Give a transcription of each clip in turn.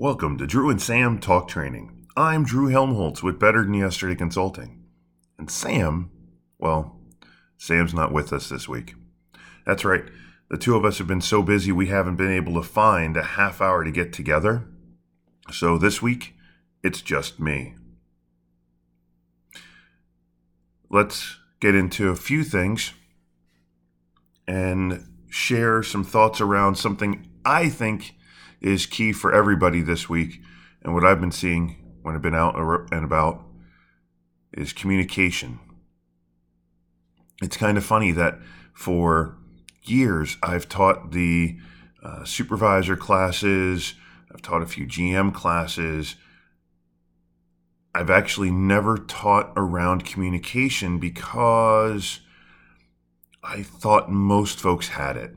Welcome to Drew and Sam Talk Training. I'm Drew Helmholtz with Better Than Yesterday Consulting. And Sam, well, Sam's not with us this week. That's right, the two of us have been so busy we haven't been able to find a half hour to get together. So this week, it's just me. Let's get into a few things and share some thoughts around something I think is key for everybody this week. And what I've been seeing when I've been out and about is communication. It's kind of funny that for years I've taught the uh, supervisor classes, I've taught a few GM classes. I've actually never taught around communication because I thought most folks had it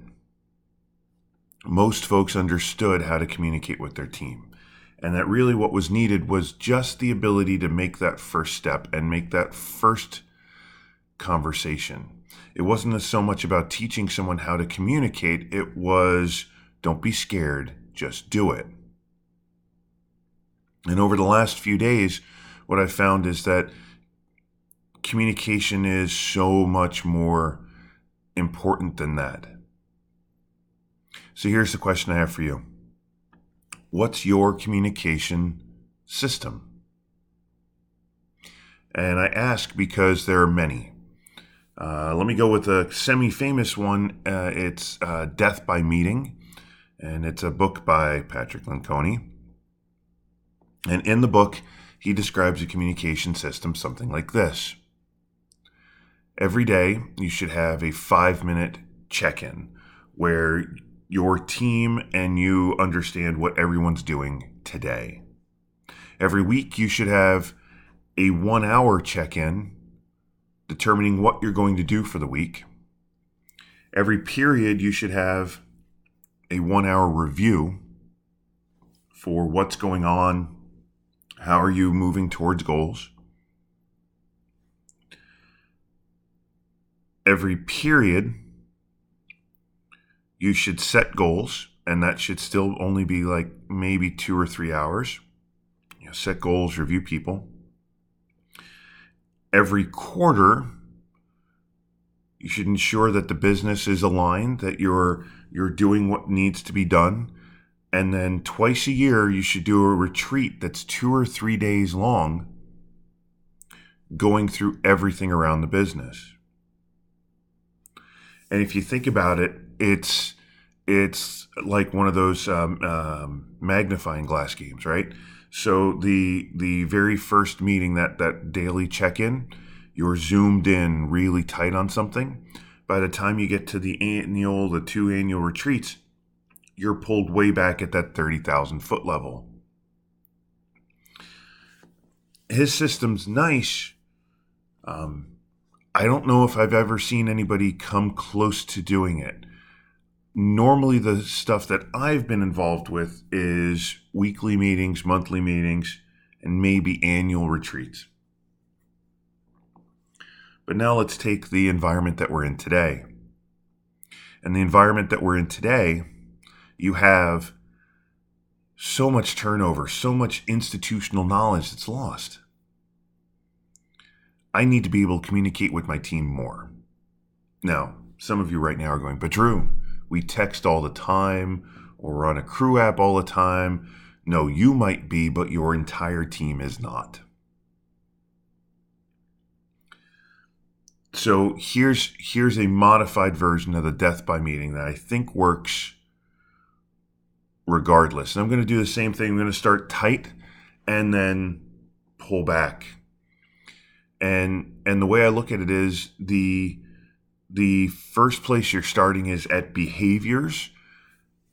most folks understood how to communicate with their team. And that really what was needed was just the ability to make that first step and make that first conversation. It wasn't so much about teaching someone how to communicate, it was don't be scared, just do it. And over the last few days, what I found is that communication is so much more important than that. So here's the question I have for you What's your communication system? And I ask because there are many. Uh, let me go with a semi famous one. Uh, it's uh, Death by Meeting, and it's a book by Patrick Lencioni. And in the book, he describes a communication system something like this Every day, you should have a five minute check in where your team and you understand what everyone's doing today. Every week, you should have a one hour check in determining what you're going to do for the week. Every period, you should have a one hour review for what's going on, how are you moving towards goals. Every period, you should set goals, and that should still only be like maybe two or three hours. You know, set goals, review people. Every quarter, you should ensure that the business is aligned, that you're you're doing what needs to be done. And then twice a year, you should do a retreat that's two or three days long, going through everything around the business. And if you think about it, it's it's like one of those um, um, magnifying glass games, right? So the the very first meeting, that that daily check in, you're zoomed in really tight on something. By the time you get to the annual, the two annual retreats, you're pulled way back at that thirty thousand foot level. His system's nice. Um, I don't know if I've ever seen anybody come close to doing it. Normally, the stuff that I've been involved with is weekly meetings, monthly meetings, and maybe annual retreats. But now let's take the environment that we're in today. And the environment that we're in today, you have so much turnover, so much institutional knowledge that's lost. I need to be able to communicate with my team more. Now, some of you right now are going, but Drew, we text all the time or we're on a crew app all the time. No, you might be, but your entire team is not. So here's here's a modified version of the death by meeting that I think works regardless. And I'm going to do the same thing. I'm going to start tight and then pull back and and the way I look at it is the the first place you're starting is at behaviors.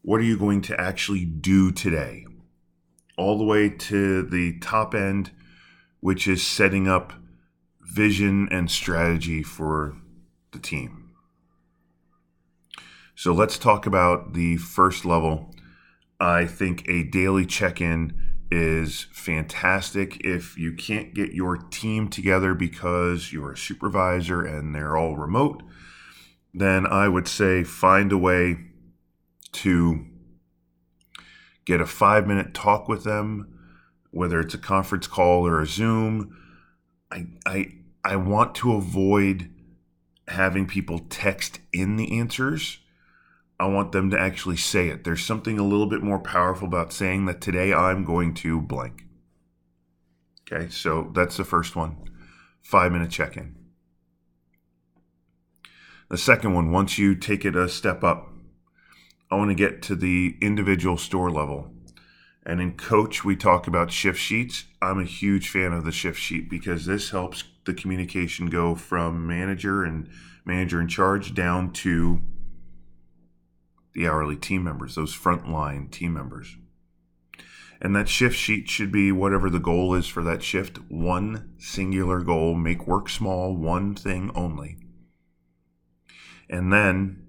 What are you going to actually do today? All the way to the top end, which is setting up vision and strategy for the team. So let's talk about the first level. I think a daily check in is fantastic. If you can't get your team together because you're a supervisor and they're all remote, then I would say find a way to get a five minute talk with them, whether it's a conference call or a Zoom. I, I, I want to avoid having people text in the answers. I want them to actually say it. There's something a little bit more powerful about saying that today I'm going to blank. Okay, so that's the first one. Five minute check in. The second one, once you take it a step up, I want to get to the individual store level. And in coach, we talk about shift sheets. I'm a huge fan of the shift sheet because this helps the communication go from manager and manager in charge down to the hourly team members, those frontline team members. And that shift sheet should be whatever the goal is for that shift one singular goal, make work small, one thing only. And then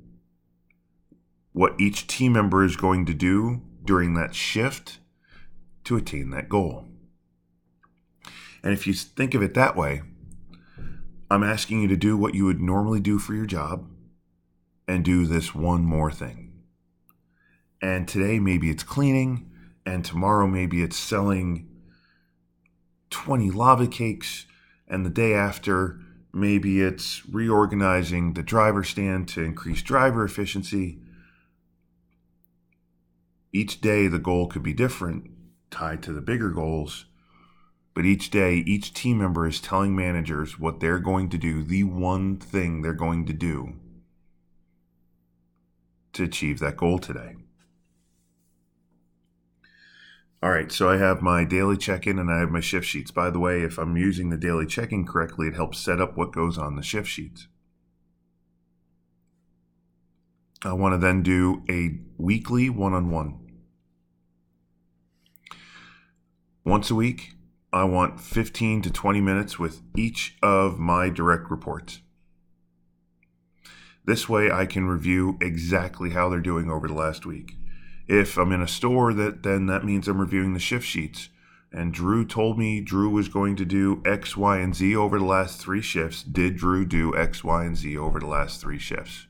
what each team member is going to do during that shift to attain that goal. And if you think of it that way, I'm asking you to do what you would normally do for your job and do this one more thing. And today, maybe it's cleaning, and tomorrow, maybe it's selling 20 lava cakes, and the day after, maybe it's reorganizing the driver stand to increase driver efficiency. Each day, the goal could be different, tied to the bigger goals but each day, each team member is telling managers what they're going to do, the one thing they're going to do to achieve that goal today. All right, so I have my daily check in and I have my shift sheets. By the way, if I'm using the daily check in correctly, it helps set up what goes on the shift sheets. I want to then do a weekly one on one. Once a week, I want 15 to 20 minutes with each of my direct reports. This way I can review exactly how they're doing over the last week. If I'm in a store that then that means I'm reviewing the shift sheets. And Drew told me Drew was going to do X, Y, and Z over the last three shifts. Did Drew do X, Y, and Z over the last three shifts?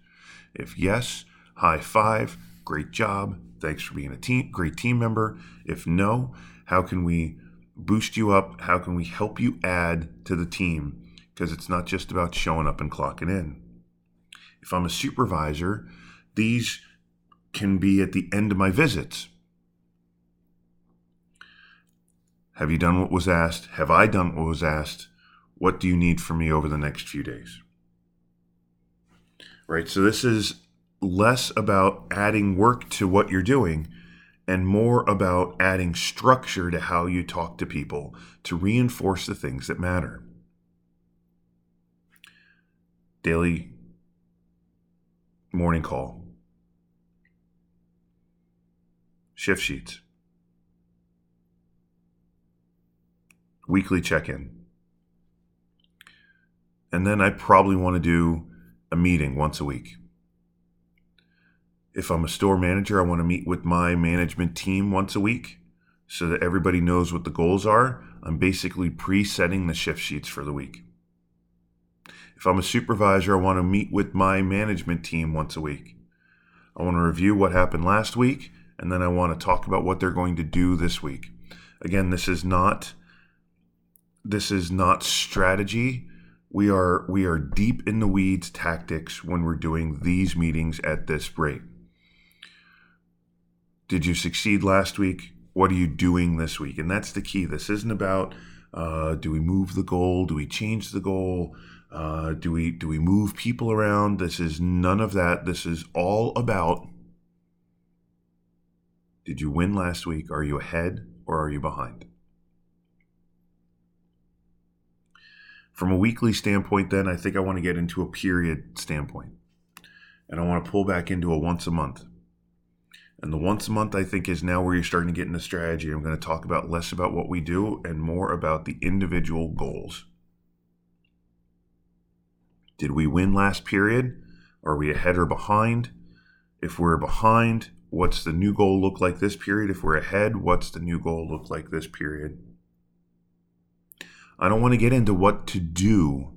If yes, high five, great job. Thanks for being a team, great team member. If no, how can we boost you up? How can we help you add to the team? Because it's not just about showing up and clocking in. If I'm a supervisor, these can be at the end of my visits. Have you done what was asked? Have I done what was asked? What do you need from me over the next few days? Right, so this is less about adding work to what you're doing and more about adding structure to how you talk to people to reinforce the things that matter. Daily morning call, shift sheets, weekly check in. And then I probably want to do a meeting once a week if I'm a store manager, I want to meet with my management team once a week so that everybody knows what the goals are. I'm basically pre setting the shift sheets for the week. If I'm a supervisor, I want to meet with my management team once a week. I want to review what happened last week, and then I want to talk about what they're going to do this week. Again, this is not this is not strategy. We are we are deep in the weeds tactics when we're doing these meetings at this rate. Did you succeed last week? What are you doing this week? And that's the key. This isn't about uh, do we move the goal? Do we change the goal? Uh, do we do we move people around? This is none of that. This is all about did you win last week? Are you ahead or are you behind? From a weekly standpoint, then I think I want to get into a period standpoint. And I want to pull back into a once a month. And the once a month, I think, is now where you're starting to get into strategy. I'm going to talk about less about what we do and more about the individual goals. Did we win last period? Are we ahead or behind? If we're behind, what's the new goal look like this period? If we're ahead, what's the new goal look like this period? I don't want to get into what to do.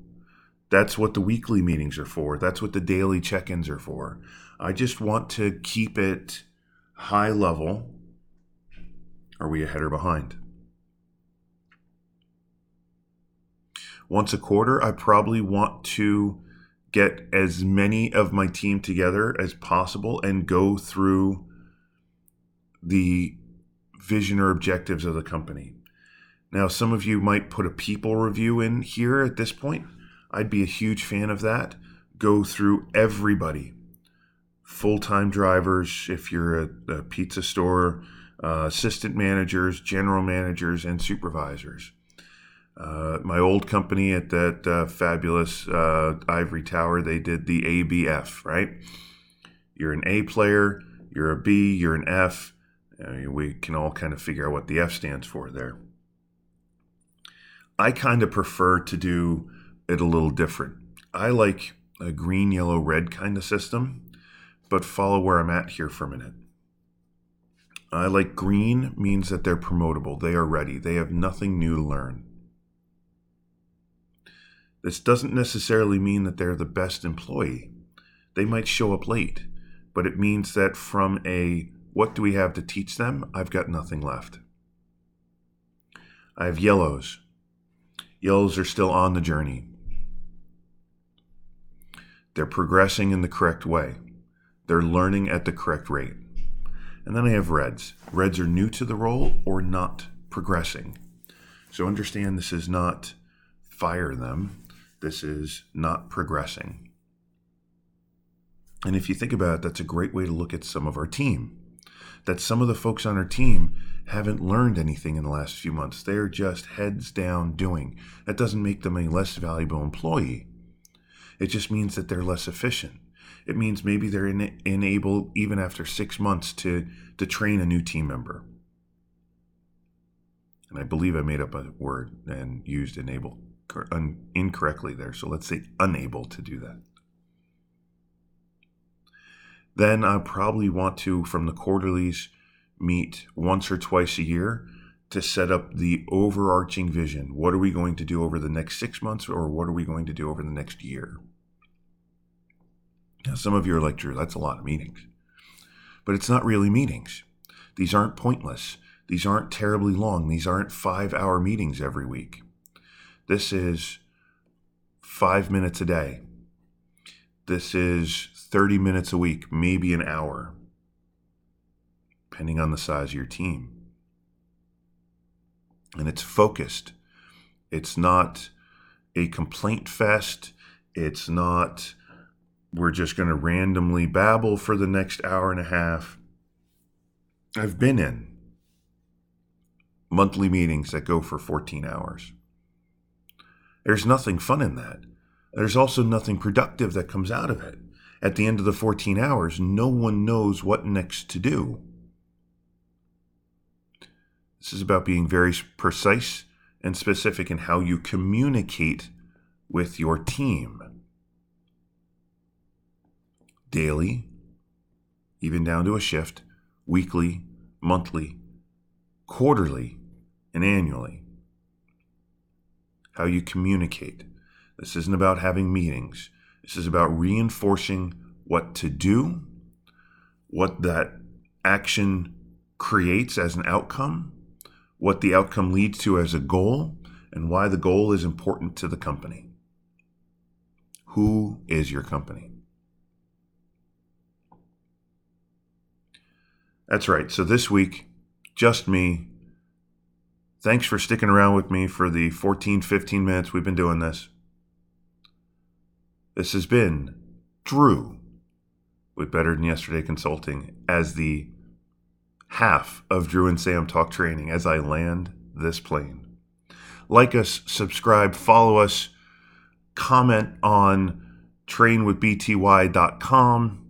That's what the weekly meetings are for. That's what the daily check ins are for. I just want to keep it high level Are we ahead or behind? Once a quarter, I probably want to get as many of my team together as possible and go through the vision or objectives of the company. Now, some of you might put a people review in here at this point. I'd be a huge fan of that. Go through everybody full time drivers, if you're a, a pizza store, uh, assistant managers, general managers, and supervisors. Uh, my old company at that uh, fabulous uh, Ivory Tower, they did the ABF, right? You're an A player, you're a B, you're an F. we can all kind of figure out what the F stands for there. I kind of prefer to do it a little different. I like a green, yellow, red kind of system, but follow where I'm at here for a minute. I like green means that they're promotable, they are ready, they have nothing new to learn. This doesn't necessarily mean that they're the best employee. They might show up late, but it means that from a what do we have to teach them, I've got nothing left. I have yellows. Yellows are still on the journey. They're progressing in the correct way. They're learning at the correct rate. And then I have reds. Reds are new to the role or not progressing. So understand this is not fire them. This is not progressing. And if you think about it, that's a great way to look at some of our team. That some of the folks on our team haven't learned anything in the last few months. They're just heads down doing. That doesn't make them a less valuable employee. It just means that they're less efficient. It means maybe they're in, unable, even after six months, to, to train a new team member. And I believe I made up a word and used enable un, incorrectly there. So let's say unable to do that. Then I probably want to, from the quarterlies, meet once or twice a year to set up the overarching vision. What are we going to do over the next six months, or what are we going to do over the next year? Now, some of you are like, that's a lot of meetings. But it's not really meetings. These aren't pointless. These aren't terribly long. These aren't five hour meetings every week. This is five minutes a day. This is 30 minutes a week, maybe an hour, depending on the size of your team. And it's focused. It's not a complaint fest. It's not, we're just going to randomly babble for the next hour and a half. I've been in monthly meetings that go for 14 hours. There's nothing fun in that. There's also nothing productive that comes out of it. At the end of the 14 hours, no one knows what next to do. This is about being very precise and specific in how you communicate with your team. Daily, even down to a shift, weekly, monthly, quarterly, and annually how you communicate. This isn't about having meetings. This is about reinforcing what to do, what that action creates as an outcome, what the outcome leads to as a goal, and why the goal is important to the company. Who is your company? That's right. So this week, just me, Thanks for sticking around with me for the 14, 15 minutes we've been doing this. This has been Drew with Better Than Yesterday Consulting as the half of Drew and Sam Talk Training as I land this plane. Like us, subscribe, follow us, comment on trainwithbty.com.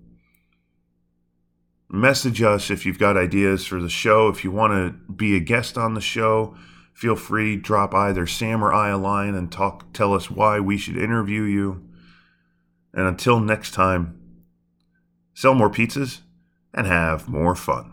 Message us if you've got ideas for the show. If you want to be a guest on the show, feel free drop either Sam or I a line and talk tell us why we should interview you. And until next time, sell more pizzas and have more fun.